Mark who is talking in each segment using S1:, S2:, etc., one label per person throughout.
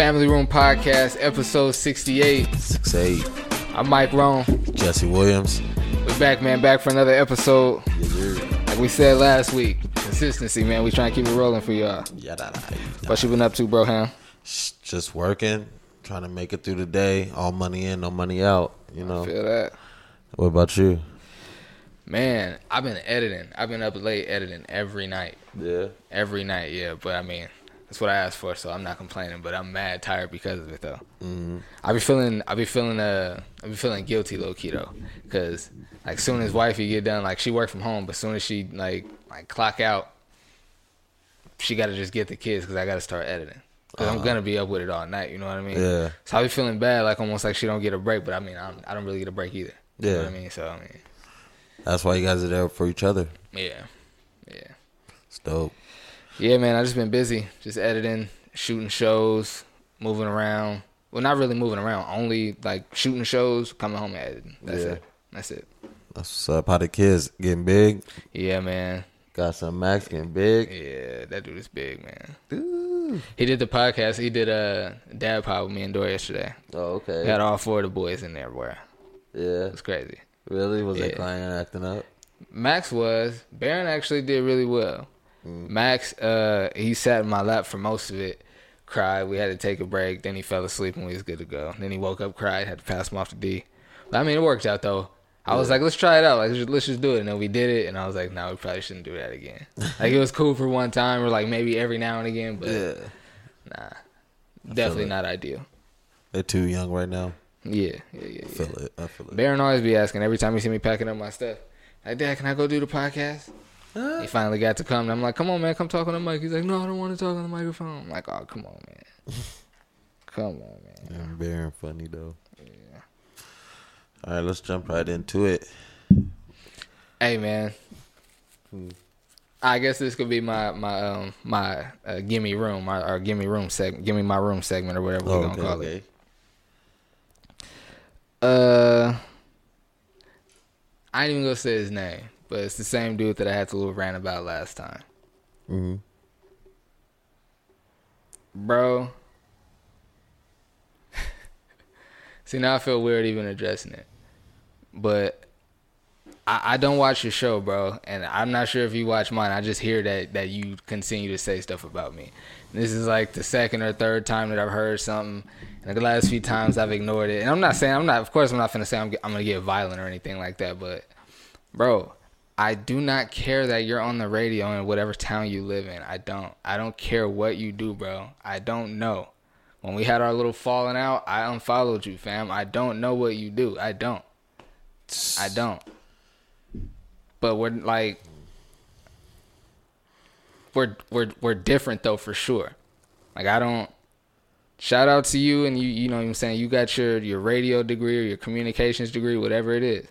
S1: Family Room Podcast, episode 68.
S2: Six eight.
S1: I'm Mike Rome.
S2: Jesse Williams.
S1: We're back, man, back for another episode.
S2: Sir.
S1: Like we said last week, consistency, man. We trying to keep it rolling for y'all.
S2: Yada,
S1: What you been up to, bro, Ham?
S2: Just working, trying to make it through the day. All money in, no money out. You know.
S1: Feel that?
S2: What about you?
S1: Man, I've been editing. I've been up late editing every night.
S2: Yeah.
S1: Every night, yeah. But I mean, that's what I asked for, so I'm not complaining. But I'm mad tired because of it, though.
S2: Mm-hmm.
S1: I be feeling, I be feeling, uh, I be feeling guilty, low key though, because like soon as wifey get done, like she work from home, but soon as she like like clock out, she got to just get the kids because I got to start editing. because I'm gonna be up with it all night. You know what I mean?
S2: Uh-huh. Yeah.
S1: So I be feeling bad, like almost like she don't get a break. But I mean, I don't, I don't really get a break either. You know
S2: Yeah.
S1: what I mean? So I mean,
S2: That's why you guys are there for each other.
S1: yeah, yeah.
S2: It's dope.
S1: Yeah, man, I just been busy, just editing, shooting shows, moving around. Well, not really moving around, only like shooting shows, coming home and editing. That's
S2: Yeah.
S1: it. That's it.
S2: That's what's up. How the kids getting big?
S1: Yeah, man.
S2: Got some Max getting big.
S1: Yeah, that dude is big, man.
S2: Ooh.
S1: He did the podcast. He did a uh, dad pod with me and Dora yesterday.
S2: Oh, okay.
S1: We had all four of the boys in there, boy.
S2: yeah.
S1: it's crazy.
S2: Really? Was they
S1: Yeah.
S2: crying and acting up?
S1: Max was. Baron actually did really well.
S2: Mm.
S1: Max, uh, he sat in my lap for most of it. Cried. We had to take a break. Then he fell asleep and we was good to go. Then he woke up, cried, had to pass him off to D. But I mean, it worked out though. I was like, let's try it out. Like, let's just, let's just do it. And then we did it. And I was like, no, we probably shouldn't do that again. like, it was cool for one time or like maybe every now and again, but
S2: Yeah.
S1: nah, definitely
S2: it.
S1: not ideal.
S2: They're too young right now.
S1: Yeah, yeah, yeah.
S2: I
S1: yeah.
S2: feel it. I feel it.
S1: Baron always be asking every time he see me packing up my stuff. Like, Dad, can I go do the podcast? He finally got to come. And I'm like, come on, man, come talk on the mic. He's like, no, I don't want to talk on the microphone. I'm like, oh, come on, man. come on, man.
S2: Yeah, very funny though. Yeah. All right, let's jump right into it.
S1: Hey, man. I guess this could be my my um my uh, gimme room my, or gimme room segment, gimme my room segment or whatever we're
S2: Oh,
S1: gonna
S2: okay,
S1: call it. Uh, I ain't even gonna say his name, but it's the same dude that I had to little rant about last time.
S2: Mm-hmm.
S1: bro. See, now I feel weird even addressing it, but I, I don't watch your show, bro, and I'm not sure if you watch mine. I just hear that that you continue to say stuff about me. This is like the second or third time that I've heard something, and the last few times I've ignored it. And I'm not saying I'm not. Of course, I'm not gonna say I'm, I'm gonna get violent or anything like that, but bro i do not care that you're on the radio in whatever town you live in. I don't. I don't care what you do bro. I don't know. When we had our little falling out i unfollowed you fam. I don't know what you do. I don't. I don't. But we're like we're we're we're different though for sure. Like i don't shout out to you and you you know what i'm saying? You got your your radio degree or your communications degree whatever it is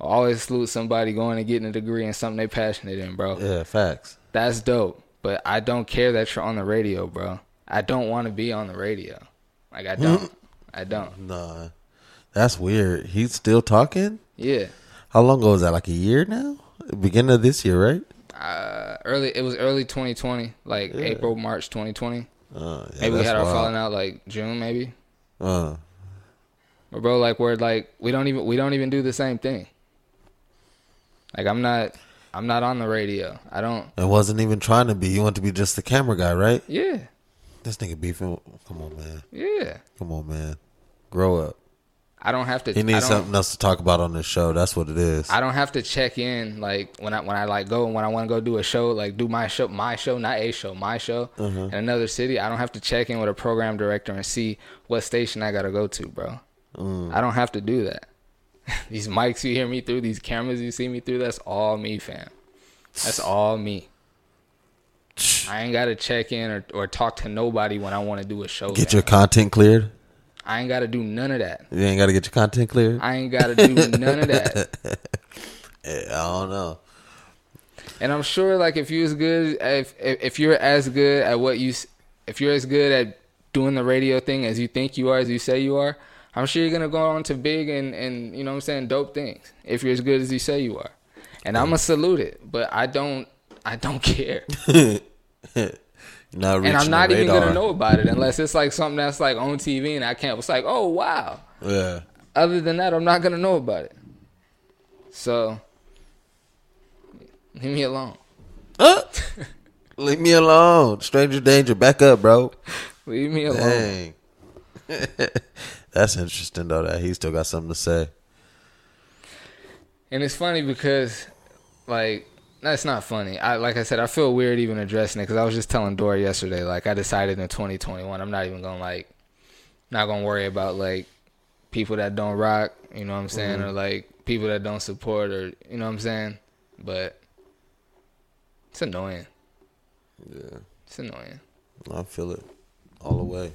S1: I always salute somebody going and getting a degree in something they passionate in, bro.
S2: Yeah, facts.
S1: That's dope. But I don't care that you're on the radio, bro. I don't want to be on the radio. Like I don't. I don't.
S2: Nah, that's weird. He's still talking.
S1: Yeah.
S2: How long ago was that? Like a year now? Beginning of this year, right?
S1: Uh, early. It was early 2020, like
S2: Yeah.
S1: April, March 2020.
S2: Uh, yeah,
S1: maybe we had our
S2: wild.
S1: falling out like June, maybe.
S2: Uh,
S1: But bro, like we're like we don't even we don't even do the same thing. Like I'm not I'm not on the radio. I don't.
S2: I wasn't even trying to be. You want to be just the camera guy, right?
S1: Yeah.
S2: This nigga beefing. Come on, man.
S1: Yeah.
S2: Come on, man. Grow up.
S1: I don't have to.
S2: He needs something else to talk about on this show. That's what it is.
S1: I don't have to check in like when I when I like go when I want to go do a show like do my show my show not a show my show mm-hmm. in another city. I don't have to check in with a program director and see what station I gotta go to, bro. Mm. I don't have to do that. these mics you hear me through, these cameras you see me through, that's all me, fam. That's all me. I ain't gotta check in or, or talk to nobody when I want to do a show.
S2: Get
S1: fam.
S2: your content cleared.
S1: I ain't gotta do none of that.
S2: You ain't got to get your content cleared.
S1: I ain't gotta do none of that.
S2: I don't know.
S1: And I'm sure, like, if you're as good, if if if you're as good at what you, s- if you're as good at doing the radio thing as you think you are, as you say you are, I'm sure you're gonna go on to big and and you know what I'm saying, dope things. If you're as good as you say you are, and I'm gonna salute it, but I don't, I don't care.
S2: Not
S1: and I'm not even gonna know about it unless it's like something that's like on TV and I can't. It's like, oh wow.
S2: Yeah.
S1: Other than that, I'm not gonna know about it. So leave me alone.
S2: Uh, leave me alone. Stranger danger. Back up, bro.
S1: Leave me alone.
S2: That's interesting though. That he still got something to say.
S1: And it's funny because, like, that's not funny. I like I said, I feel weird even addressing it because I was just telling Dora yesterday. Like, I decided in 2021, I'm not even gonna like, not gonna worry about like people that don't rock. You know what I'm saying, mm-hmm. or like people that don't support, or you know what I'm saying. But it's annoying.
S2: Yeah.
S1: It's annoying.
S2: I feel it all the way.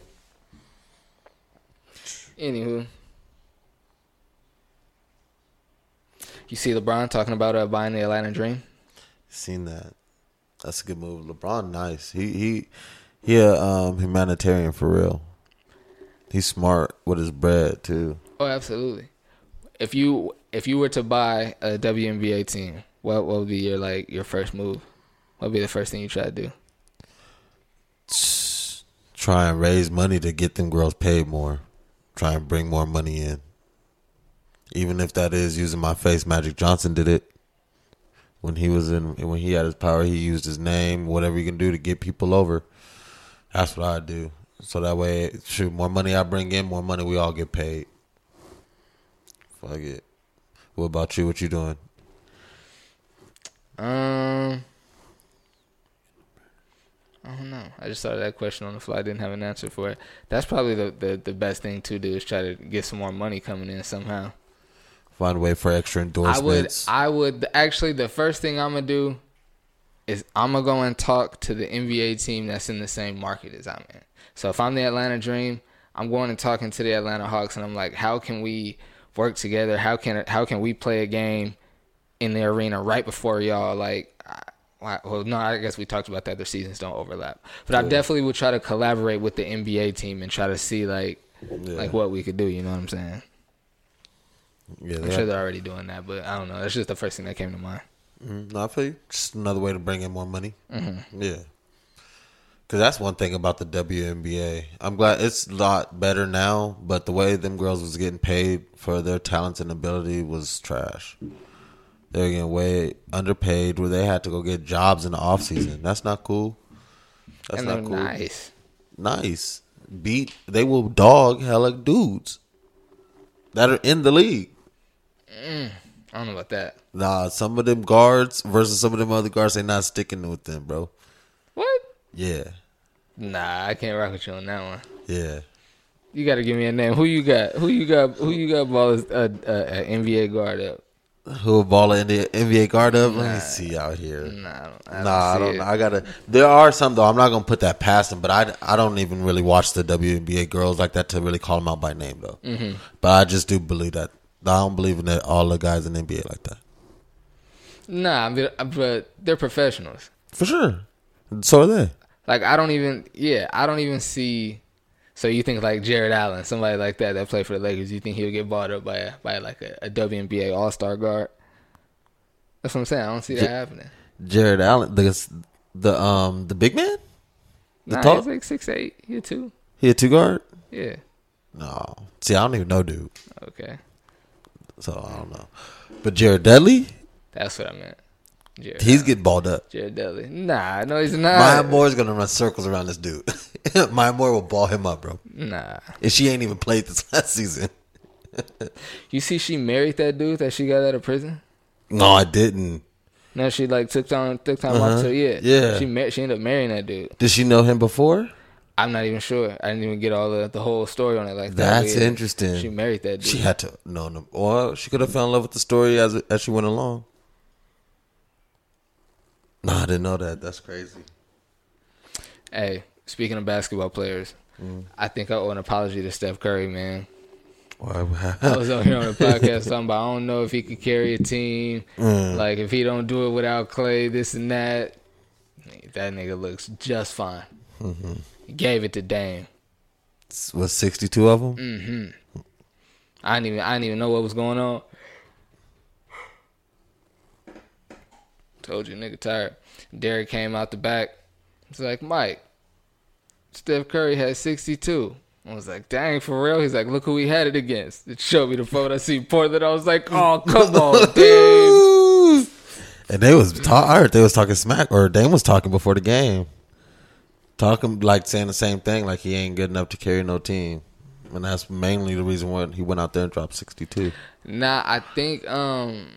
S1: Anywho, you see LeBron talking about uh, buying the Atlanta Dream.
S2: Seen that. That's a good move. LeBron, nice. He he he a um, humanitarian for real. He's smart with his bread too.
S1: Oh, absolutely. If you if you were to buy a WNBA team, what what would be your like your first move? What would be the first thing you try to do?
S2: Try and raise money to get them girls paid more. Try and bring more money in. Even if that is using my face, Magic Johnson did it. When he was in, when he had his power, he used his name, whatever he can do to get people over. That's what I do. So that way, shoot, more money I bring in, more money we all get paid. Fuck it. What about you? What you doing?
S1: Um, I don't know. I just thought of that question on the fly. I didn't have an answer for it. That's probably the, the, the best thing to do is try to get some more money coming in somehow.
S2: Find a way for extra endorsements.
S1: I would. I would actually the first thing I'm gonna do is I'm gonna go and talk to the NBA team that's in the same market as I'm in. So if I'm the Atlanta Dream, I'm going and talking to the Atlanta Hawks, and I'm like, how can we work together? How can how can we play a game in the arena right before y'all? Like, well, no, I guess we talked about that. Their seasons don't overlap, but I definitely would try to collaborate with the NBA team and try to see like
S2: Yeah.
S1: like what we could do. You know what I'm saying?
S2: yeah,
S1: I'm sure they're already doing that, but I don't know. That's just the first thing that came to mind.
S2: Mm, no, I feel you. Just another way to bring in more money.
S1: Mm-hmm.
S2: Yeah. Because that's one thing about the WNBA. I'm glad it's a lot better now, but the way them girls was getting paid for their talents and ability was trash. They're getting way underpaid where they had to go get jobs in the off season. That's not cool. That's
S1: and
S2: not cool.
S1: nice.
S2: Nice. Beat they will dog hella dudes that are in the league.
S1: Mm, I don't know about that.
S2: Nah, some of them guards versus some of them other guards, they not sticking with them, bro.
S1: What?
S2: Yeah.
S1: Nah, I can't rock with you on that one.
S2: Yeah.
S1: You got to give me a name. Who you got? Who you got? Who you got? Ball as uh, uh, uh, a, a, a NBA guard up?
S2: Who a baller in the NBA guard up? Let me see out here.
S1: Nah, I don't, I
S2: Nah, I don't know. I gotta. There are some though. I'm not gonna put that past them, but I, I don't even really watch the WNBA girls like that to really call them out by name though. Mm-hmm. But I just do believe that. I don't believe in that all the guys in the NBA like that.
S1: Nah, but, but they're professionals.
S2: For sure. So are they.
S1: Like I don't even. Yeah, I don't even see. So you think like Jared Allen, somebody like that that played for the Lakers? You think he'll get bought up by a, by like a, a WNBA All Star guard? That's what I'm saying. I don't see that
S2: Ja-
S1: happening.
S2: Jared Allen, the the um the big man. The
S1: Nah,
S2: tall-
S1: he's like six eight. He a two.
S2: He a two guard.
S1: Yeah.
S2: No. See, I don't even know, dude.
S1: Okay.
S2: So I don't know. But Jared Dudley,
S1: That's what I meant. Jared.
S2: he's getting balled up.
S1: Jared Dudley. Nah, no, he's not.
S2: Maya Moore's gonna run circles around this dude. Maya Moore will ball him up, bro.
S1: Nah.
S2: And she ain't even played this last season.
S1: You see, she married that dude that she got out of prison.
S2: No, I didn't.
S1: No, she like took time took time
S2: Uh-huh.
S1: off to yeah
S2: Yeah.
S1: She mar- she ended up marrying that dude.
S2: Did she know him before?
S1: I'm not even sure. I didn't even get all the the whole story on it like that.
S2: That's
S1: yeah,
S2: interesting.
S1: She married that dude.
S2: She had to know him. Or she could have fell in love with the story as as she went along. No, I didn't know that. That's crazy.
S1: Hey, speaking of basketball players,
S2: Mm.
S1: I think I owe an apology to Steph Curry, man. I was on here on the podcast talking about I don't know if he could carry a team.
S2: Mm.
S1: Like if he don't do it without Clay, this and that. That nigga looks just fine.
S2: Mm-hmm.
S1: He gave it to Dame.
S2: Was sixty two of them?
S1: Mm. I didn't even I didn't even know what was going on. Told you nigga tired. Derek came out the back, It's like Mike. Steph Curry had 62. I was like, dang, for real? He's like, look who he had it against. It showed me the photo. I see Portland. I was like, oh, come on, Dame.
S2: And they was heard they was talking smack, or Dame was talking before the game, talking like saying the same thing, like he ain't good enough to carry no team, and that's mainly the reason why he went out there and dropped sixty two.
S1: Nah, I think um,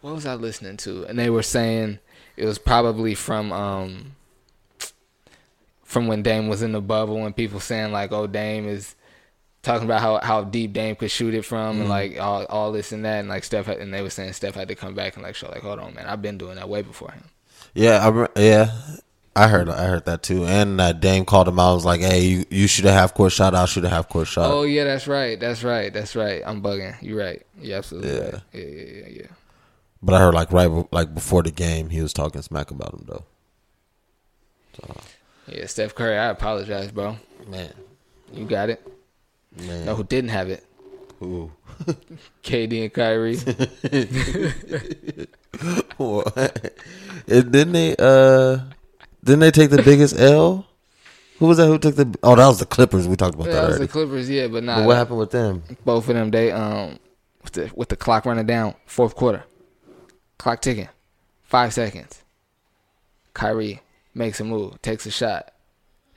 S1: what was I listening to? And they were saying it was probably from um, from when Dame was in the bubble, and people saying like, "Oh, Dame is." Talking about how, how deep Dame could shoot it from, and like all all this and that, and like Steph, had, and they were saying Steph had to come back and like show like, hold on, man, I've been doing that way before him.
S2: Yeah, I, yeah, I heard I heard that too, and that Dame called him out. Was like, hey, you you shoot a half court shot, I'll shoot a half court shot.
S1: Oh yeah, that's right, that's right, that's right. I'm bugging. You're right. You're absolutely
S2: Yeah.
S1: right. Yeah, yeah, yeah, yeah.
S2: But I heard like right like before the game, he was talking smack about him though.
S1: Yeah, Steph Curry, I apologize, bro.
S2: Man,
S1: You got it.
S2: man,
S1: Know who didn't have it?
S2: Ooh.
S1: KD and Kyrie.
S2: And didn't they uh didn't they take the biggest L? Who was that who took the Oh, that was the Clippers. We talked about
S1: Yeah,
S2: that
S1: that was
S2: already.
S1: the Clippers, yeah, but not
S2: But what happened with them?
S1: both of them. They um with the with the clock running down, fourth quarter, clock ticking, five seconds. Kyrie makes a move, takes a shot,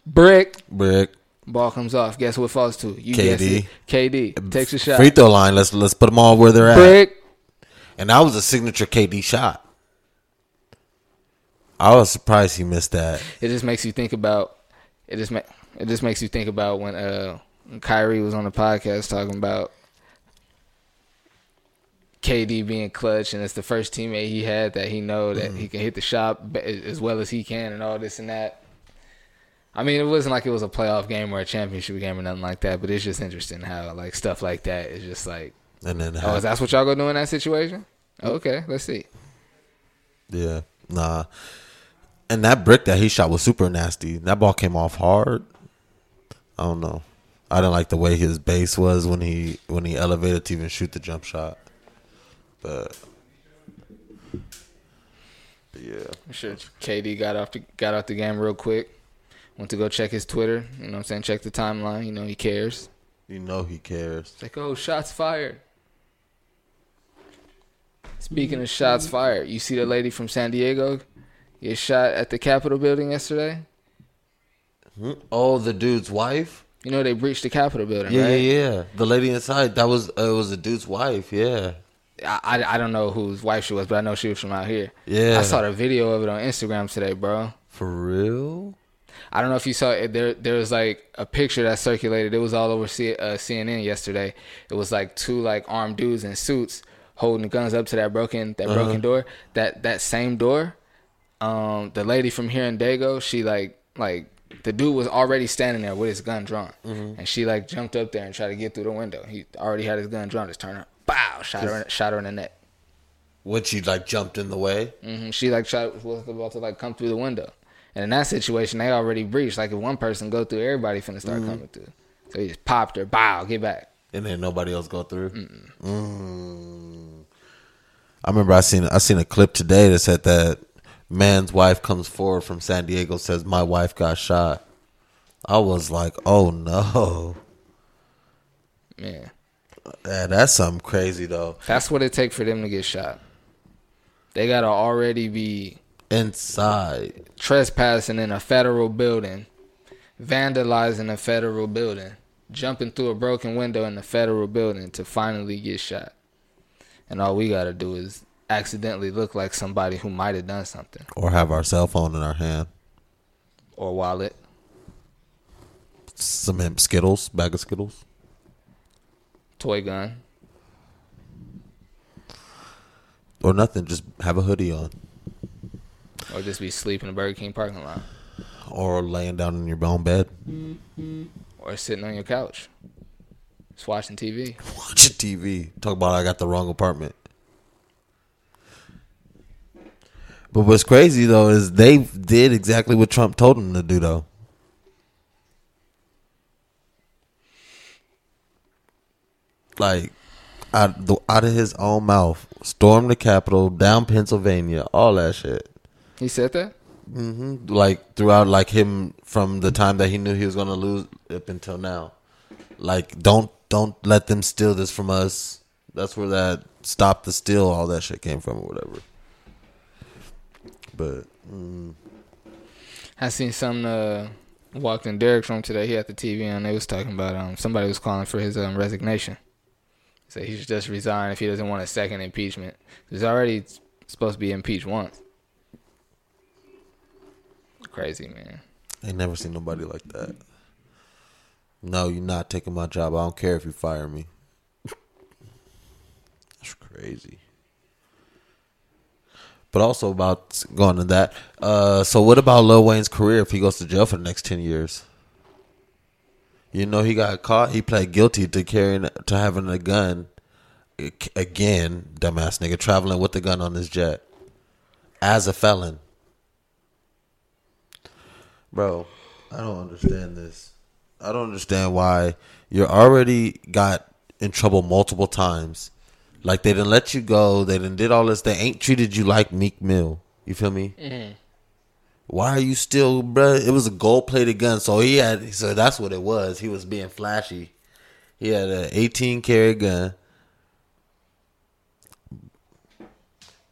S1: brick,
S2: Brick,
S1: ball comes off. Guess who it falls to? You
S2: KD.
S1: it. KD takes a shot.
S2: Free throw line. Let's let's put them all where they're at.
S1: Brick.
S2: And that was a signature KD shot. I was surprised he missed that.
S1: It just makes you think about. It just ma- It just makes you think about when uh when Kyrie was on the podcast talking about KD being clutch, and it's the first teammate he had that he know that mm-hmm. he can hit the shot as well as he can, and all this and that. I mean, it wasn't like it was a playoff game or a championship game or nothing like that, but it's just interesting how like stuff like that is just like,
S2: And then
S1: oh, is that what y'all gonna do in that situation? Okay, let's see.
S2: Yeah, nah. And that brick that he shot was super nasty. That ball came off hard. I don't know. I didn't like the way his base was when he when he elevated to even shoot the jump shot. But, but yeah,
S1: I'm sure KD got off the got out the game real quick. Went to go check his Twitter. You know what I'm saying? Check the timeline. You know he cares.
S2: you know he cares.
S1: It's like, oh, shots fired. Speaking of shots fired, you see the lady from San Diego get shot at the Capitol building yesterday?
S2: Oh, the dude's wife.
S1: You know they breached the Capitol building,
S2: Yeah,
S1: right?
S2: yeah, yeah. The lady inside. That was uh, it. Was the dude's wife. Yeah,
S1: I, I, don't know whose wife she was, but I know she was from out here.
S2: yeah.
S1: I saw the video of it on Instagram today, bro.
S2: for real.
S1: I don't know if you saw it. There, there was like a picture that circulated. It was all over C, uh, CNN yesterday. It was like two like armed dudes in suits holding guns up to that broken that broken door. That that same door. Um, the lady from here in Dago, she like like the dude was already standing there with his gun drawn, and she like jumped up there and tried to get through the window. He already had his gun drawn. Just turn her, bow, shot her, in, shot her in the neck.
S2: When she like jumped in the way.
S1: hmm She like tried was about to like come through the window, and in that situation, they already breached. Like if one person go through, everybody finna start coming through. So he just popped her. Bow, get back.
S2: and then nobody else go through. Mm. I remember I seen I seen a clip today that said that man's wife comes forward from San Diego says my wife got shot. I was like, oh no,
S1: Man,
S2: Yeah, that's something crazy though.
S1: that's what it takes for them to get shot. They gotta already be
S2: Inside,
S1: trespassing in a federal building, vandalizing a federal building, jumping through a broken window in a federal building to finally get shot. And all we gotta do is accidentally look like somebody who might have done something.
S2: or have our cell phone in our hand,
S1: Or wallet.
S2: some hemp Skittles, bag of Skittles.
S1: Toy gun.
S2: or nothing. Just have a hoodie on,
S1: Or just be sleeping in the Burger King parking lot.
S2: or laying down in your own bed, mm-hmm.
S1: Or sitting on your couch. Just watching TV.
S2: watching TV. Talk about I got the wrong apartment. But what's crazy though is they did exactly what Trump told them to do though. Like out the, out of his own mouth, storm the Capitol, down Pennsylvania, all that shit.
S1: He said that?
S2: Mm-hmm. Like throughout, like him from the time that he knew he was gonna lose up until now. Like don't don't let them steal this from us. That's where that stop the steal, all that shit came from, or whatever. But mm,
S1: I seen some uh walked in Derek's room today. He had the TV on. They was talking about um somebody was calling for his um resignation. So he should just resign if he doesn't want a second impeachment. He's already supposed to be impeached once. Crazy man.
S2: I never seen nobody like that. No, you're not taking my job. I don't care if you fire me. That's crazy. But also about going to that. Uh, so what about Lil Wayne's career if he goes to jail for the next ten years? You know he got caught. He pled guilty to carrying to having a gun. Again, dumbass nigga traveling with the gun on his jet as a felon. Bro, I don't understand this. I don't understand why you're already got in trouble multiple times. Like they didn't let you go. They didn't did all this. They ain't treated you like Meek Mill. You feel me?
S1: Mm-hmm.
S2: Why are you still, bro? It was a gold plated gun, so he had. So that's what it was. He was being flashy. He had an 18 carry gun,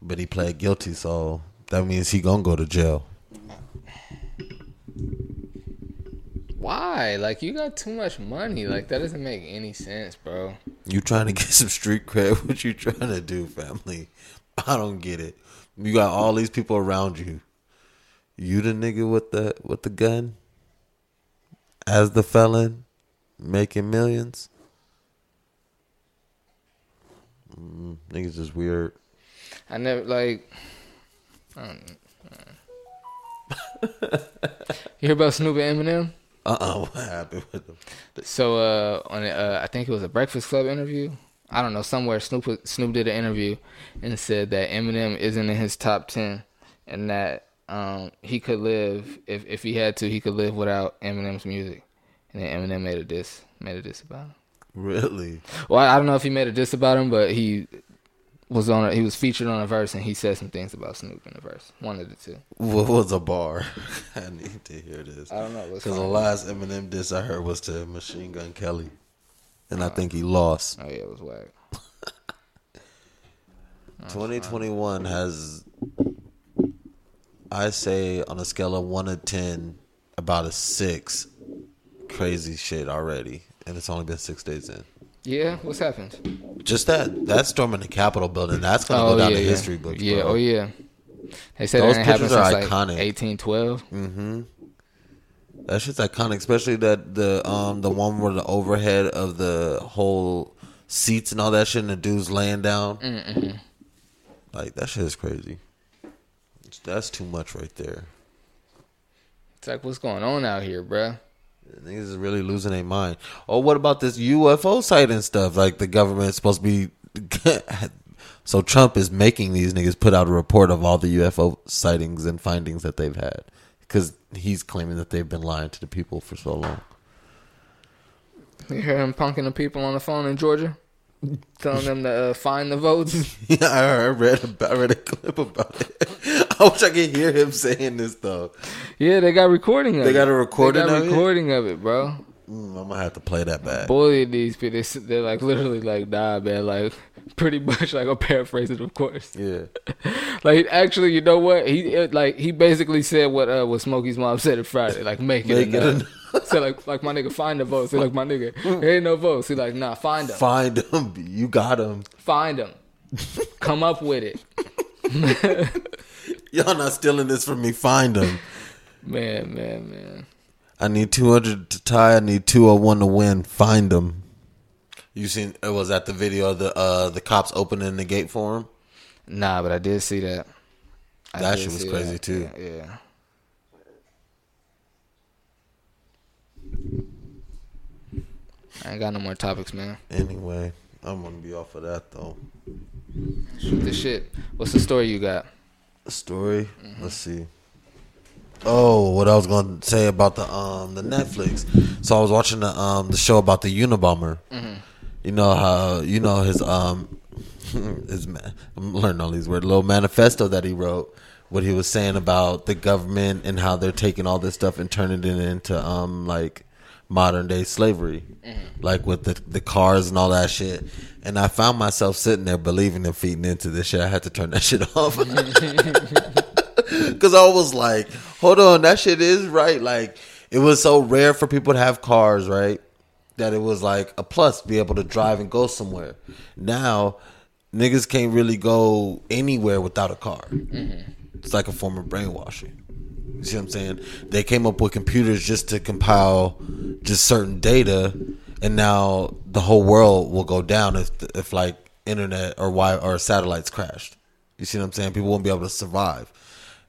S2: but he pled guilty, so that means he gonna go to jail.
S1: Why? Like you got too much money. Like that doesn't make any sense, bro.
S2: You trying to get some street cred? What you trying to do, family? I don't get it. You got all these people around you. You the nigga with the with the gun, as the felon, making millions. Mm, niggas is weird.
S1: I never like. I don't, you hear about Snoop and Eminem?
S2: Uh uh what happened with them?
S1: So uh, on a, uh, I think it was a Breakfast Club interview. I don't know somewhere Snoop Snoop did an interview and said that Eminem isn't in his top ten, and that um, he could live if if he had to, he could live without Eminem's music. And then Eminem made a diss made a diss about him.
S2: Really?
S1: Well, I don't know if he made a diss about him, but he was on a, he was featured on a verse and he said some things about Snoop in the verse. One of the two.
S2: What was a bar? I need to hear this.
S1: I don't know.
S2: Because the last Eminem diss I heard was to Machine Gun Kelly, and I think he lost.
S1: Oh yeah, it was whack.
S2: 2021 has, I say, on a scale of one to ten, about a six. Crazy shit already, and it's only been six days in.
S1: Yeah, what's happened?
S2: Just that that storm in the Capitol building, that's gonna go down
S1: yeah,
S2: the
S1: yeah.
S2: history books.
S1: Yeah,
S2: bro.
S1: oh yeah. They said
S2: Those
S1: that happened
S2: pictures are
S1: like
S2: iconic.
S1: 1812.
S2: Mm-hmm. That shit's iconic, especially that the um the one where the overhead of the whole seats and all that shit, and the dude's laying down.
S1: Mm-hmm.
S2: Like that shit is crazy. That's too much right there.
S1: It's like, what's going on out here, bruh?
S2: Niggas is really losing their mind. Oh, what about this UFO sighting stuff? Like the government's supposed to be. so Trump is making these niggas put out a report of all the UFO sightings and findings that they've had because he's claiming that they've been lying to the people for so long.
S1: You hear him punking the people on the phone in Georgia, telling them to uh, find the votes.
S2: Yeah, I read about, I read a clip about it. I wish I could hear him saying this though.
S1: Yeah, they got recording of
S2: They
S1: it.
S2: got a recording
S1: They got
S2: of it?
S1: recording of it, bro.
S2: Mm, I'm gonna have to play that back.
S1: Bullying these people. They're like literally like, nah, man. Like, pretty much like, I'll paraphrase it, of course.
S2: Yeah,
S1: Like, actually, you know what? He it, like he basically said what uh what Smokey's mom said on Friday. Like, make it
S2: Make it
S1: enough. so like like my nigga find the votes. He like my nigga, there ain't no votes. He like nah, find them,
S2: find them. You got them.
S1: find them, come up with it.
S2: Y'all not stealing this from me. Find them.
S1: Man, man, man.
S2: I need 200 to tie. I need 201 to win. Find them. You seen? It was at the video of the uh the cops opening the gate for him.
S1: Nah, but I did see that. I
S2: That shit was crazy,
S1: that.
S2: too.
S1: Yeah. yeah. I ain't got no more topics, man.
S2: Anyway, I'm gonna be off of that though.
S1: Shoot the shit. What's the story you got?
S2: A story. Let's see. Oh, what I was gonna say about the um the Netflix. So I was watching the um the show about the Unabomber. You know how you know his um his I'm learning all these words. Little manifesto that he wrote what he was saying about the government and how they're taking all this stuff and turning it into um like modern day slavery, mm. like with the the cars and all that shit. And I found myself sitting there believing and feeding into this shit. I had to turn that shit off because I was like, hold on, that shit is right. Like it was so rare for people to have cars, right? That it was like a plus to be able to drive and go somewhere. Now niggas can't really go anywhere without a car. Mm-hmm. It's like a form of brainwashing. You see what I'm saying? They came up with computers just to compile just certain data, and now the whole world will go down if if like internet or wi or satellites crashed. You see what I'm saying? People won't be able to survive,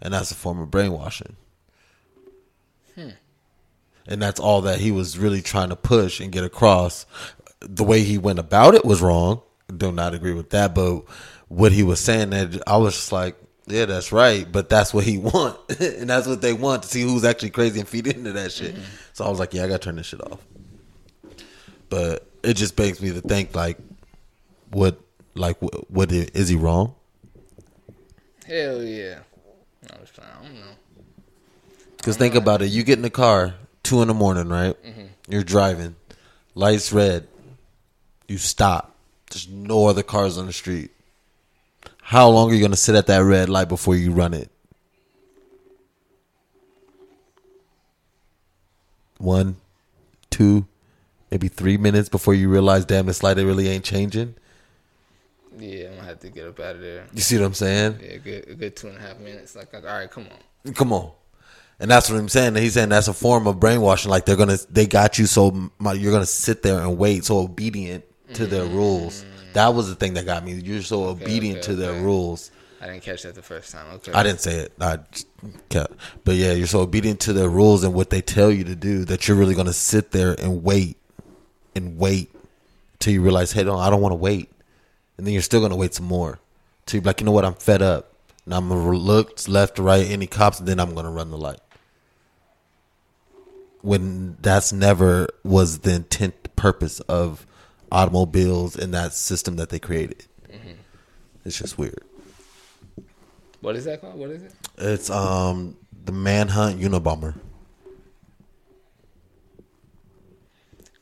S2: and that's a form of brainwashing. Hmm. And that's all that he was really trying to push and get across. The way he went about it was wrong. Do not agree with that, but what he was saying that I was just like, yeah, that's right, but that's what he want, and that's what they want to see who's actually crazy and feed into that shit. Mm-hmm. So I was like, yeah, I gotta turn this shit off. But it just begs me to think, like, what, like, what, what is he wrong?
S1: Hell yeah. I was trying. I don't know.
S2: Because think about it, you get in the car two in the morning, right? Mm-hmm. You're driving, lights red, you stop. There's no other cars on the street. How long are you gonna sit at that red light before you run it? One, two, maybe three minutes before you realize, damn, this light it really ain't changing.
S1: Yeah, I'm gonna have to get up out of there.
S2: You see what I'm saying?
S1: Yeah, good, a good two and a half minutes. Like, like, all right, come on.
S2: Come on. And that's what I'm saying. He's saying that's a form of brainwashing. Like they're gonna, they got you so you're gonna sit there and wait, so obedient to their rules. Mm. That was the thing that got me. You're so obedient
S1: okay,
S2: to their
S1: okay.
S2: rules.
S1: I didn't catch that the first time. Okay.
S2: I didn't say it. I kept, but yeah, you're so obedient to their rules and what they tell you to do that you're really gonna sit there and wait and wait till you realize, hey, no, I don't want to wait, and then you're still gonna wait some more. Till you're like, you know what, I'm fed up. Now I'm gonna look left to right, any cops, and then I'm gonna run the light. When that's never was the intent, purpose of automobiles in that system that they created. It's just weird.
S1: What is that called? What is it?
S2: It's um the Manhunt Unabomber.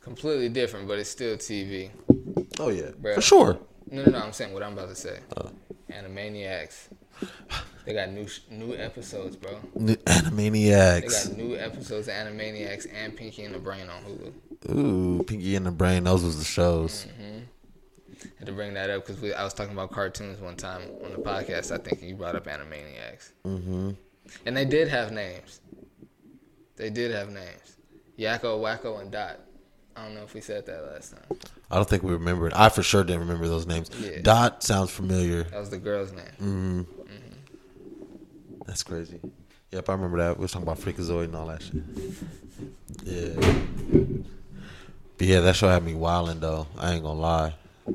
S1: Completely different, but it's still TV.
S2: Oh yeah,
S1: Bruh.
S2: for sure.
S1: No, no, no. I'm saying what I'm about to say. Animaniacs. They got new sh- new episodes, bro.
S2: New-
S1: They got new episodes of Animaniacs and Pinky and the Brain on Hulu.
S2: Ooh, Pinky and the Brain. Those was the shows. Mm-hmm.
S1: Had to bring that up because I was talking about cartoons one time on the podcast. I think you brought up Animaniacs. Mm-hmm. And they did have names. They did have names. Yakko, Wakko, and Dot. I don't know if we said that last time.
S2: I don't think we remembered. I for sure didn't remember those names.
S1: Yeah.
S2: Dot sounds familiar.
S1: That was the girl's name. Mm-hmm. Mm-hmm.
S2: That's crazy. Yep, I remember that. We was talking about Freakazoid and all that shit. Yeah. But yeah, that show had me wilding though. I ain't gonna lie. I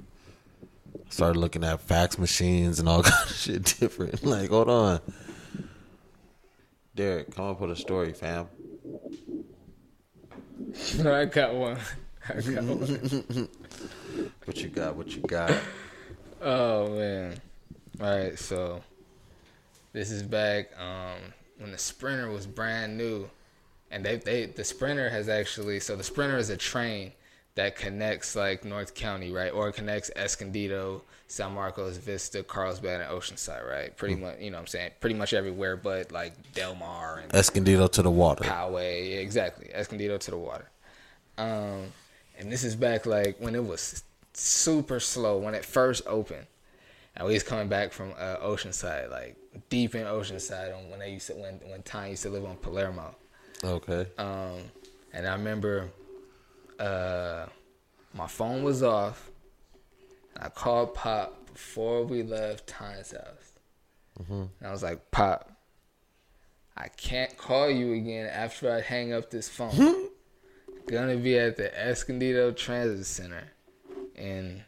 S2: started looking at fax machines and all kind of shit different. Like, hold on. Derek, come up with a story, fam.
S1: I got one. I got one.
S2: What you got? What you got?
S1: Oh man. All right, so this is back um, when the Sprinter was brand new, and they they the Sprinter has actually so the Sprinter is a train that connects like North County, right, or it connects Escondido, San Marcos, Vista, Carlsbad, and Oceanside, right. Pretty much, you know, what I'm saying pretty much everywhere, but like Del Mar and
S2: Escondido to the water.
S1: Poway, yeah, exactly. Escondido to the water. Um, and this is back like when it was super slow when it first opened. And we was coming back from uh, Oceanside, like deep in Oceanside, on when they used to when when Ty used to live on Palermo.
S2: Okay.
S1: Um, and I remember uh, my phone was off. And I called Pop before we left Ty's house. And I was like, Pop, I can't call you again after I hang up this phone. Gonna be at the Escondido Transit Center in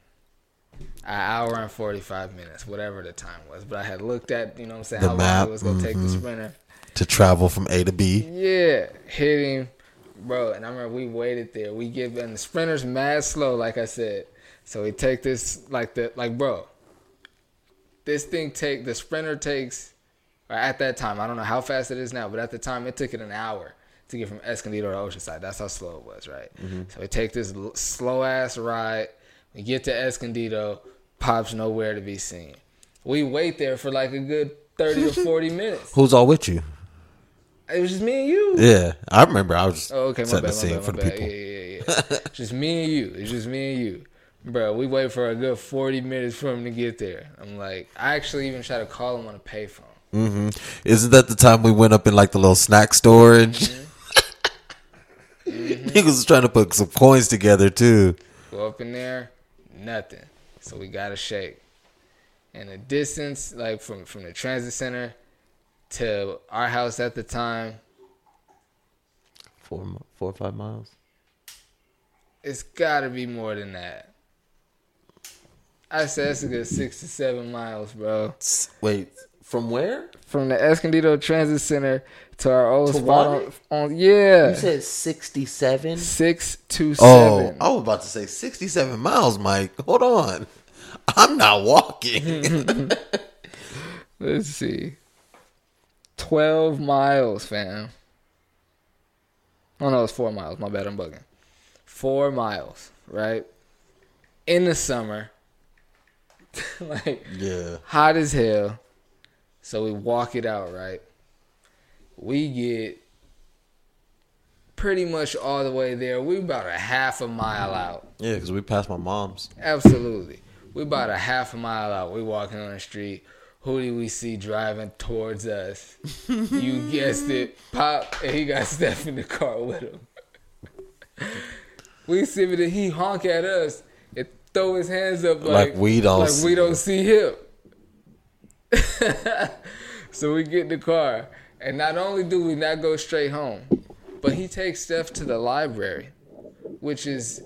S1: an hour and 45 minutes, whatever the time was. But I had looked at, you know what I'm saying,
S2: The
S1: how
S2: map,
S1: long it was gonna take the sprinter.
S2: To travel from A to B.
S1: Yeah, hit him, bro. And I remember we waited there. We give and the sprinter's mad slow, like I said. So we take this like the like, bro. This thing take the sprinter takes Or at that time, I don't know how fast it is now, but at the time, it took it an hour to get from Escondido to Oceanside. That's how slow it was, right? Mm-hmm. So we take this l- slow ass ride. We get to Escondido. Pops nowhere to be seen. We wait there for like a good thirty or forty minutes.
S2: Who's all with you?
S1: It was just me and you.
S2: Yeah, I remember. I was just
S1: Oh, okay, my
S2: setting
S1: bad,
S2: the scene
S1: bad,
S2: for the
S1: bad.
S2: people.
S1: Yeah, yeah, yeah. just me and you. It's just me and you. Bro, we wait for a good 40 minutes for him to get there. I'm like, I actually even try to call him on a payphone.
S2: hmm Isn't that the time we went up in like the little snack store and
S1: Mm-hmm.
S2: he was trying to put some coins together too?
S1: Go up in there, nothing. So we got to shake. And the distance, like from, from the transit center to our house at the time,
S2: Four, four or five miles.
S1: it's got to be more than that. I said it's a good six to seven miles, bro.
S2: Wait, from where?
S1: From the Escondido Transit Center to our old
S2: To
S1: spot on, on yeah.
S2: You said sixty-seven.
S1: Six to
S2: Oh,
S1: seven.
S2: I was about to say sixty-seven miles, Mike. Hold on, I'm not walking.
S1: Let's see. Twelve miles, fam. Oh no, it's four miles. My bad, I'm bugging. Four miles, right? In the summer. like
S2: yeah,
S1: hot as hell. So we walk it out, right? We get pretty much all the way there. We about a half a mile out.
S2: yeah, because we passed my mom's.
S1: Absolutely. We about a half a mile out. We walking on the street. Who do we see driving towards us? you guessed it. Pop, and he got Steph in the car with him. we see that he honk at us and throw his hands up like,
S2: Like we don't
S1: like
S2: see
S1: we don't see him. so we get in the car, and not only do we not go straight home, but he takes Steph to the library, which is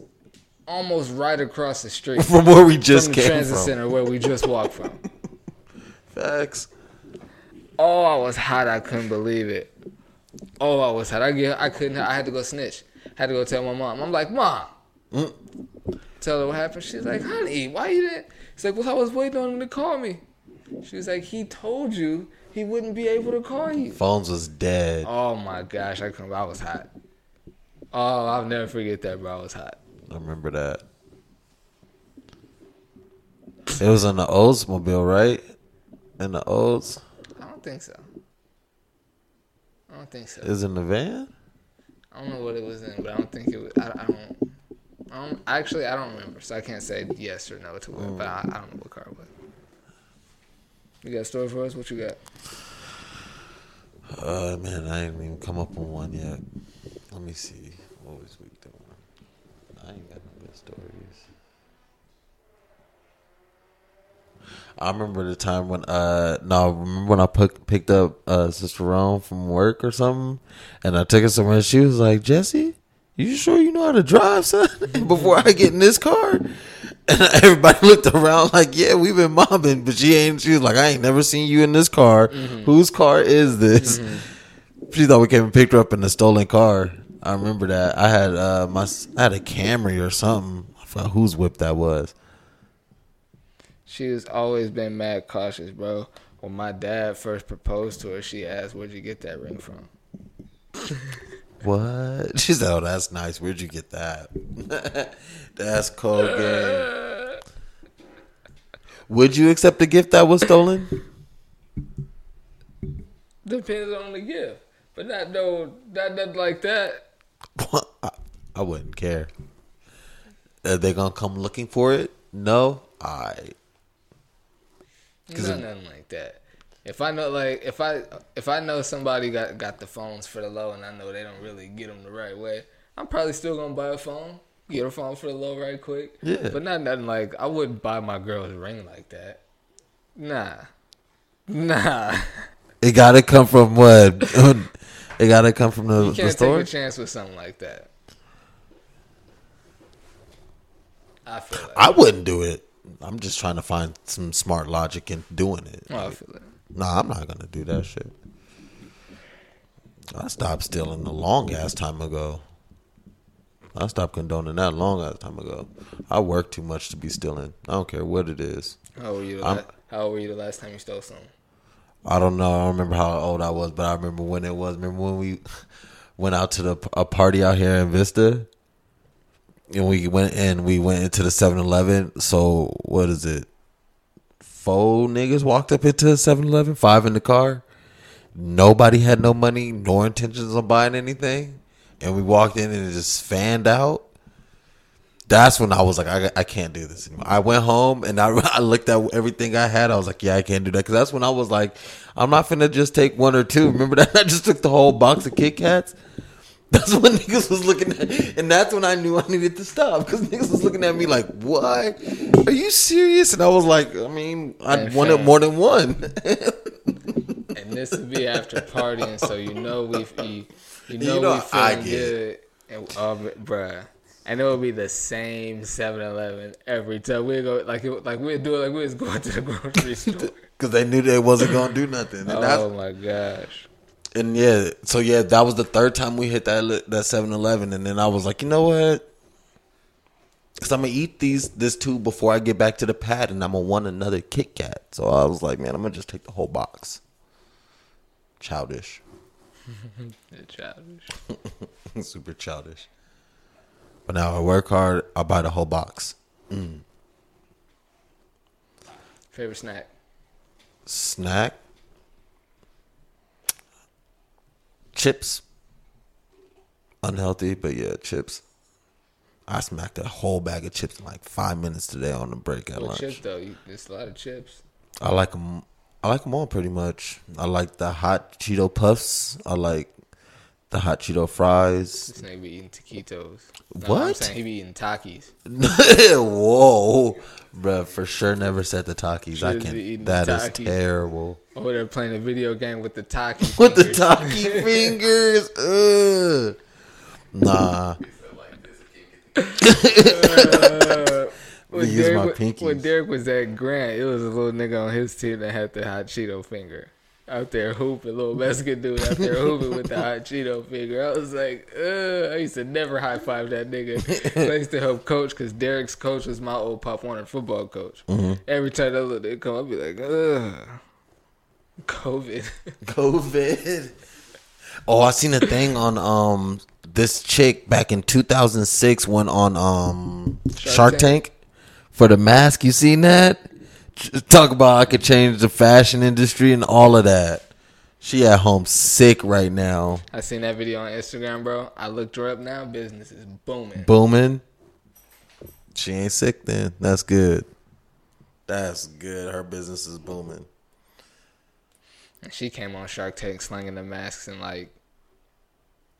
S1: almost right across the street
S2: From where we just came
S1: from the
S2: came
S1: transit
S2: from.
S1: center where we just walked from.
S2: Facts.
S1: Oh, I was hot. I couldn't believe it. Oh, I was hot. I get. I couldn't. I had to go snitch. I had to go tell my mom. I'm like, mom.
S2: Mm.
S1: Tell her what happened. She's like, honey, why you didn't? It's like, well, I was waiting on him to call me. She was like, he told you he wouldn't be able to call you.
S2: Phones was dead.
S1: Oh my gosh, I couldn't. I was hot. Oh, I'll never forget that, bro. I was hot.
S2: I remember that. It was in the Oldsmobile, right? In the Olds.
S1: I don't think so. I don't think so.
S2: Is in the van.
S1: I don't know what it was in, but I don't think it was. I, I don't. I don't. Actually, I don't remember, so I can't say yes or no to it. But I, I don't know what car it was. You got a story for us? What you got?
S2: Uh man, I ain't even come up on one yet. Let me see. What was we doing? I ain't got no good stories. I remember the time when uh no, remember when I put, picked up uh Sister Rome from work or something, and I took her somewhere. and She was like, "Jesse, you sure you know how to drive, son? Before I get in this car." And everybody looked around like, "Yeah, we've been mobbing," but she ain't. She was like, "I ain't never seen you in this car. Whose car is this?" She thought we came and picked her up in a stolen car. I remember that. I had uh my I had a Camry or something. I forgot whose whip that was.
S1: She has always been mad cautious, bro. When my dad first proposed to her, she asked, "Where'd you get that ring from?"
S2: What? She said, "Oh, that's nice. Where'd you get that? that's cold game." Would you accept a gift that was stolen?
S1: Depends on the gift, but not no, not nothing like that.
S2: I, I wouldn't care. Are they gonna come looking for it? No. I. 'Cause
S1: Not nothing like that. If I know, like, if I if I know somebody got got the phones for the low, and I know they don't really get them the right way, I'm probably still gonna buy a phone, get a phone for the low right quick.
S2: Yeah.
S1: But not nothing like I wouldn't buy my girl a ring like that. Nah, nah.
S2: It gotta come from what? it gotta come from the,
S1: You can't
S2: store.
S1: take a chance with something like that. I feel like.
S2: I wouldn't do it. I'm just trying to find some smart logic in doing it.
S1: Oh, it.
S2: Nah, I'm not gonna do that shit. I stopped stealing a long ass time ago. I stopped condoning that long ass time ago. I work too much to be stealing. I don't care what it is.
S1: How old were you? The how old were you the last time you stole something?
S2: I don't know. I don't remember how old I was, but I remember when it was. Remember when we went out to the a party out here in Vista, and we went and we went into the 7-Eleven. So what is it? Four niggas walked up into 7-Eleven, five in the car. Nobody had no money, nor intentions of buying anything, and we walked in and it just fanned out. That's when I was like, I, I can't do this anymore. I went home and I, I looked at everything I had. I was like, yeah, I can't do that. Cause that's when I was like, I'm not finna just take one or two. Remember that? I just took the whole box of Kit Kats. That's when niggas was looking at, and that's when I knew I needed to stop because niggas was looking at me like, "What? Are you serious?" And I was like, "I mean, I
S1: Man,
S2: wanted
S1: fam.
S2: more than one."
S1: And this would be after partying, so you know we you, you know,
S2: know
S1: we feeling
S2: get
S1: good, and uh, bruh. And it would be the same 7-Eleven every time we go. Like it, like we'd do it like we was going to the grocery store.
S2: Because they knew they wasn't gonna do nothing. And that's
S1: oh my gosh!
S2: And yeah, so yeah, that was the third time we hit that that 7-Eleven, and then I was like, you know what? Because I'm gonna eat these this two before I get back to the pad, and I'm gonna want another Kit Kat. So I was like, man, I'm gonna just take the whole box. Childish,
S1: childish.
S2: super childish. But now I work hard. I'll buy the whole box. Mm.
S1: Favorite snack?
S2: Snack, chips. Unhealthy, but yeah, chips. I smacked a whole bag of chips in like five minutes today on the break at
S1: What
S2: lunch.
S1: chips though? There's a lot of chips.
S2: I like them. I like them all pretty much. I like the hot Cheeto puffs. I like the hot Cheeto fries.
S1: This nigga be eating taquitos. No, I'm
S2: What?
S1: saying he be eating takis.
S2: Whoa, bruh, for sure never said the Takis. I can't. That is terrible.
S1: Over there playing a video game with the taki.
S2: With the. Taki fingers, ugh. Nah.
S1: Uh,
S2: when
S1: Derek,
S2: my pinkies.
S1: when Derek was at Grant, it was a little nigga on his team that had the hot Cheeto finger. Out there hooping, little Mexican dude out there hooping with the hot Cheeto finger. I was like, Ugh. I used to never high five that nigga. I used to help coach because Derek's coach was my old Pop Warner football coach.
S2: Mm-hmm.
S1: Every time that little nigga come, I'd be like, ugh. COVID.
S2: COVID. Oh, I seen a thing on um this chick back in 2006 went on um Shark,
S1: Shark
S2: Tank.
S1: Tank.
S2: for the mask. You seen that? Talk about I could change the fashion industry and all of that. She at home sick right now,
S1: I seen that video on Instagram, bro. I looked her up now. Business is booming.
S2: booming. She ain't sick then. That's good. That's good. Her business is booming.
S1: And she came on Shark Tank slinging the masks and like,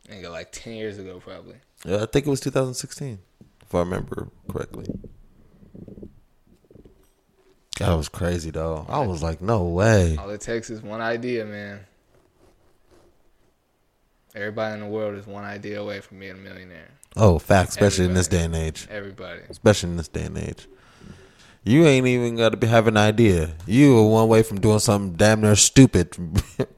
S1: nigga, like 10 years ago, probably.
S2: Yeah, I think it was 2016, if I remember correctly. That was crazy though. I was like, no way.
S1: All it takes is one idea, man. Everybody in the world is one idea away from being a millionaire.
S2: Oh, fact, especially in this day and age.
S1: Everybody.
S2: Especially in this day and age. You ain't even got to be have an idea. You are one way from doing something damn near stupid.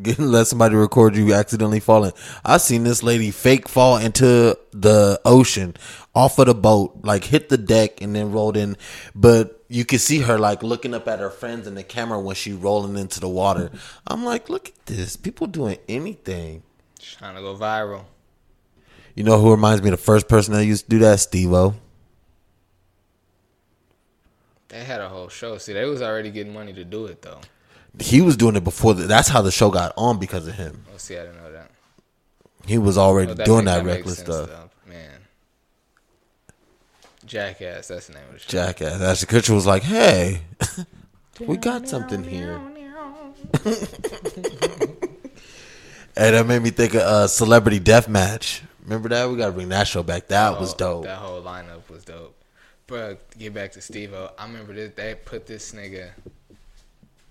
S2: Getting let somebody record you accidentally falling. I seen this lady fake fall into the ocean off of the boat, like hit the deck and then rolled in. But you could see her like looking up at her friends in the camera when she rolling into the water. I'm like, look at this. People doing anything.
S1: Just trying to go viral.
S2: You know who reminds me of the first person that used to do that? Steve O.
S1: They had a whole show. See, they was already getting money to do it, though.
S2: He was doing it before. The, that's how the show got on because of him.
S1: Oh, see, I didn't know that.
S2: He was already
S1: Oh,
S2: doing
S1: make-
S2: that, reckless
S1: sense,
S2: stuff.
S1: though. Jackass, that's the name of the show.
S2: Jackass. Ashton Kutcher was like, "Hey, we got something here," and that made me think of uh, Celebrity Death Match. Remember that? We got to bring that show back. That was
S1: Oh,
S2: dope.
S1: That whole lineup was dope. Bro, to get back to Steve O, I remember this, they put this nigga,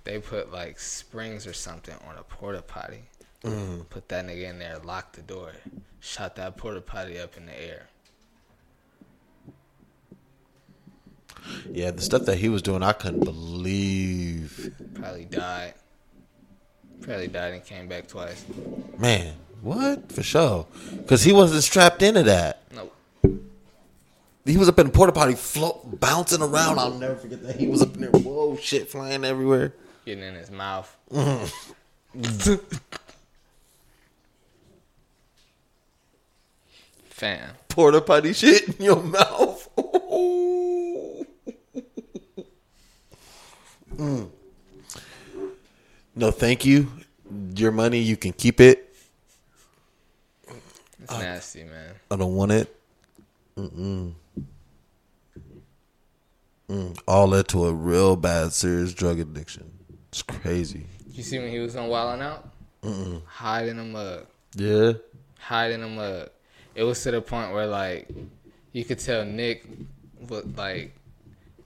S1: they put like springs or something on a porta potty.
S2: Mm.
S1: Put that nigga in there, locked the door, shot that porta potty up in the air.
S2: Yeah, the stuff that he was doing, I couldn't believe.
S1: Probably died. Probably died and came back twice.
S2: Man, what for sure? Because he wasn't strapped into that.
S1: Nope.
S2: He was up in the porta potty, float, bouncing around. I'll never forget that. He was up in there. Whoa, shit flying everywhere.
S1: Getting in his mouth. Fam.
S2: Porta potty shit in your mouth. Mm. No, thank you. Your money, you can keep it.
S1: It's nasty, man.
S2: I don't want it. Mm-mm. Mm. All led to a real bad, serious drug addiction. It's crazy.
S1: You see when he was on Wildin' Out? Mm-mm. Hiding the mug.
S2: Yeah.
S1: Hiding the mug. It was to the point where, like, you could tell Nick, would, like,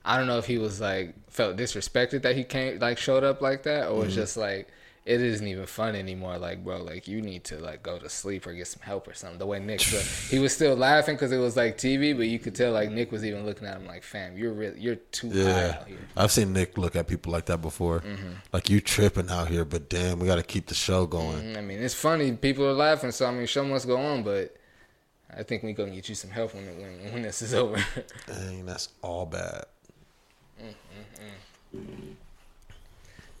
S1: I don't know if he was, like, felt disrespected that he came, like, showed up like that, or was
S2: Mm-hmm.
S1: just, like, it isn't even fun anymore. Like, bro, like, you need to, like, go to sleep or get some help or something. The way Nick, so he was still laughing because it was, like, TV, but you could tell, like, Nick was even looking at him like, fam, you're really, you're too high
S2: Yeah.
S1: out here.
S2: I've seen Nick look at people like that before. Like, you tripping out here, but damn, we got to keep the show going.
S1: I mean, it's funny. People are laughing, so I mean, show must go on. But I think we gonna get you some help when when, when this is over.
S2: Dang, that's all bad.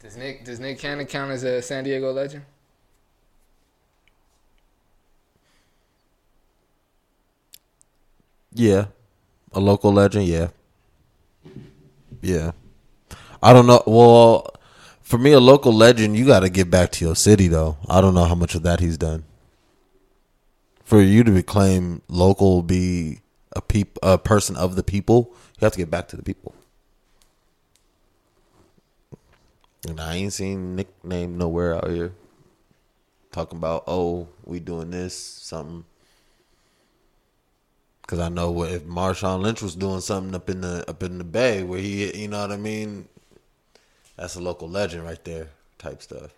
S1: Does Nick does Nick Cannon count as a San Diego legend?
S2: Yeah. A local legend, yeah. Yeah. I don't know. Well, for me, a local legend, you got to get back to your city, though. I don't know how much of that he's done. For you to be claimed local, be a peop, a person of the people, you have to get back to the people. And I ain't seen nickname nowhere out here talking about, oh, we doing this, something. Cause I know what if Marshawn Lynch was doing something up in the up in the Bay where he, you know what I mean. That's a local legend right there, type stuff.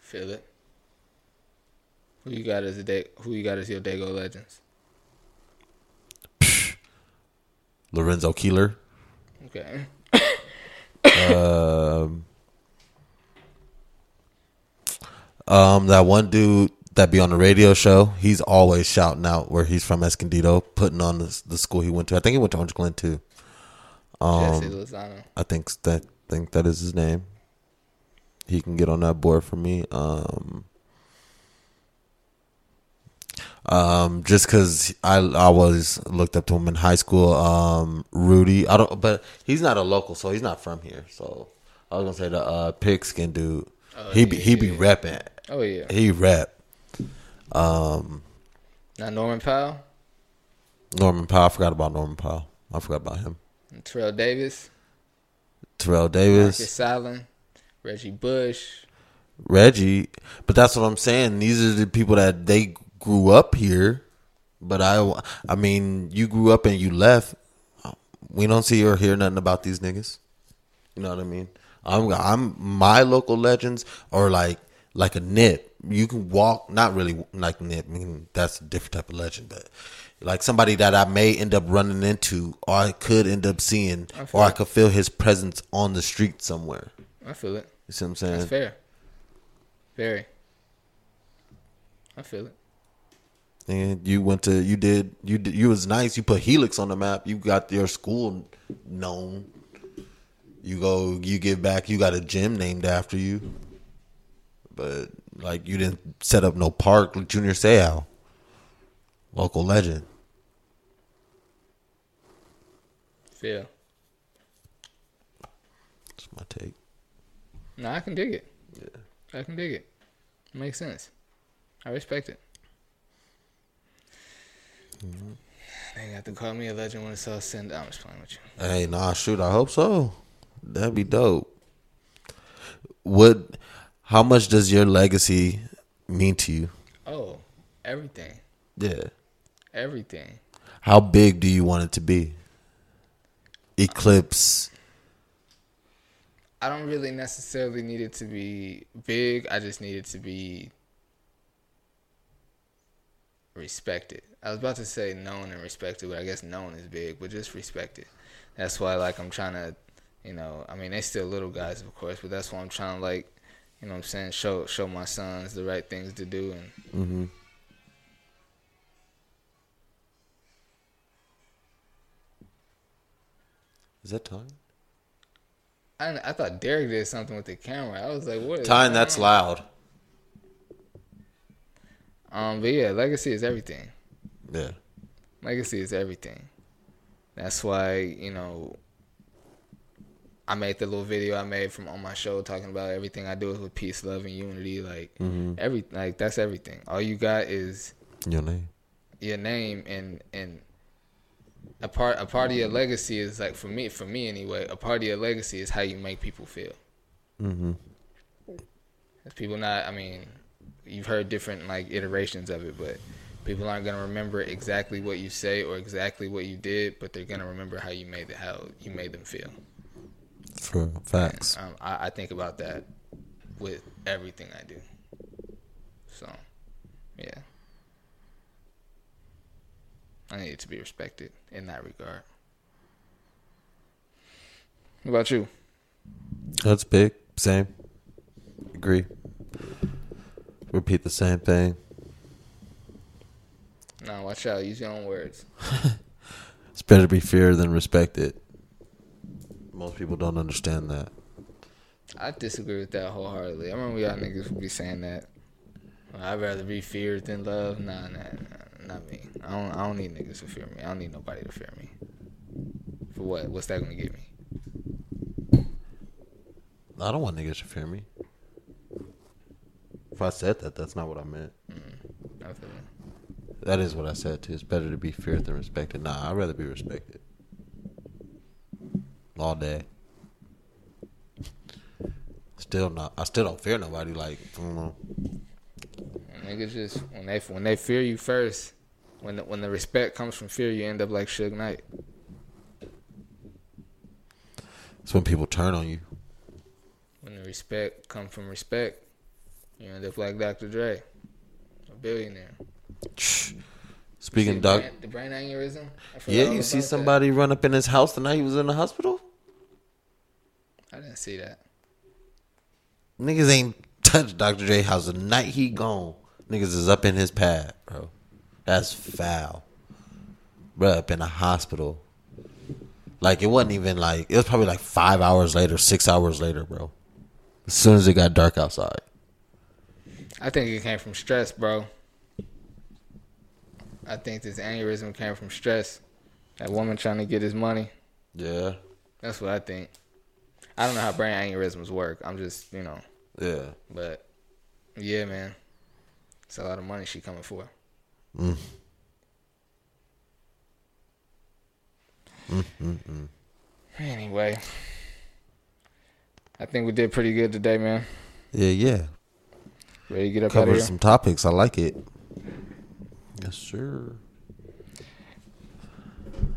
S1: Feel it. Who you got as a day? Who you got as your Dago legends?
S2: Lorenzo Keeler,
S1: Okay.
S2: Um, um, that one dude that be on the radio show, he's always shouting out where he's from Escondido, putting on the, the school he went to. I think he went to Orange Glen too.
S1: Jesse
S2: Um,
S1: Lozano.
S2: I think that think that is his name. He can get on that board for me. Um, um, just because I I was looked up to him in high school. Um, Rudy, I don't, but he's not a local, so he's not from here. So I was gonna say the uh, pigskin dude.
S1: Oh,
S2: he be
S1: yeah,
S2: he be
S1: yeah.
S2: repping.
S1: Oh yeah.
S2: He rap. Um,
S1: Now Norman Powell,
S2: Norman Powell. I forgot about Norman Powell. I forgot about him.
S1: and Terrell Davis,
S2: Terrell Davis.
S1: Marcus Allen, Reggie Bush.
S2: Reggie, but that's what I'm saying. These are the people that they grew up here, but I, I mean, you grew up and you left. We don't see or hear nothing about these niggas. You know what I mean? I'm, I'm my local legends are like like a nip. You can walk, not really like nip. I mean, that's a different type of legend, but like somebody that I may end up running into, or I could end up seeing,
S1: I
S2: or I could feel his presence on the street somewhere.
S1: I feel it.
S2: You see what I'm saying?
S1: That's fair. Very. I feel it.
S2: And you went to you did you did you was nice. You put Helix on the map. You got your school known. You go you give back. You got a gym named after you. But like you didn't set up no park. like Junior Seau, local legend.
S1: Feel.
S2: That's my take.
S1: No, I can dig it. Yeah. I can dig it. Makes sense. I respect it.
S2: Mm-hmm.
S1: They got to call me a legend when it's all said and done. I'm just playing with you.
S2: Hey, nah, shoot. I hope so. That'd be dope. What? How much does your legacy mean to you?
S1: Oh, everything.
S2: Yeah.
S1: Everything.
S2: How big do you want it to be? Eclipse.
S1: I don't really necessarily need it to be big. I just need it to be respected. I was about to say known and respected, but I guess known is big, but just respected. That's why like I'm trying to, you know, I mean they still little guys of course, but that's why I'm trying to like, you know what I'm saying, show show my sons the right things to do and
S2: Mm-hmm. Is that time?
S1: I, I thought Derek did something with the camera. I was like, what? Time
S2: that's loud.
S1: Um, but yeah, legacy is everything.
S2: Yeah.
S1: Legacy is everything. That's why you know. I made the little video I made from on my show talking about everything I do is with peace, love, and unity. Like every, like that's everything. All you got is
S2: Your name.
S1: your name and and a part a part of your legacy is like for me for me anyway a part of your legacy is how you make people feel
S2: Mm-hmm.
S1: People not i mean you've heard different like iterations of it but people aren't going to remember exactly what you say or exactly what you did but they're going to remember how you made it how you made them feel
S2: For facts.
S1: um, I, I think about that with everything i do so yeah i need to be respected in that regard what about you
S2: That's big. Same. Agree. Repeat the same thing.
S1: No watch out use your own words
S2: It's better to be feared than respected. Most people don't understand that.
S1: I disagree with that wholeheartedly. I remember y'all niggas would be saying that. I'd rather be feared than loved. Nah, nah, nah, not me. I don't. I don't need niggas to fear me. I don't need nobody to fear me. For what? What's that gonna get me?
S2: I don't want niggas to fear me. If I said that, that's not what I meant.
S1: Mm, I it.
S2: That is what I said too. It's better to be feared than respected. Nah, I'd rather be respected. All day. Still not. I still don't fear nobody. Like I don't know.
S1: Niggas just when they when they fear you first, when the, when the respect comes from fear, you end up like Suge Knight.
S2: It's when people turn on you.
S1: When the respect comes from respect, you end up like Dr. Dre, a billionaire.
S2: Speaking of doc,
S1: brain- the brain aneurysm.
S2: Yeah, you see
S1: about that.
S2: somebody run up in his house the night he was in the hospital.
S1: I didn't see that.
S2: Niggas ain't touched Dr. Dre house the night he gone. Niggas is up in his pad, bro. That's foul. Bro, up in a hospital. Like it wasn't even like it was probably like five hours later, six hours later, bro. As soon as it got dark outside.
S1: I think it came from stress, bro. I think this aneurysm came from stress. That woman trying to get his money.
S2: Yeah.
S1: That's what I think. I don't know how brain aneurysms work. I'm just, you know,
S2: Yeah.
S1: but yeah, man. It's a lot of money she coming for.
S2: Mm. mm, mm, mm.
S1: Anyway, I think we did pretty good today, man.
S2: Yeah, yeah.
S1: Ready to get up
S2: Covered some topics. I like it. Yes, sir.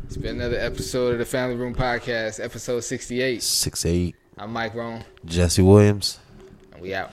S1: It's been another episode of the Family Room Podcast, episode 68.
S2: Six eight.
S1: I'm Mike Roan,
S2: Jesse Williams.
S1: and we out.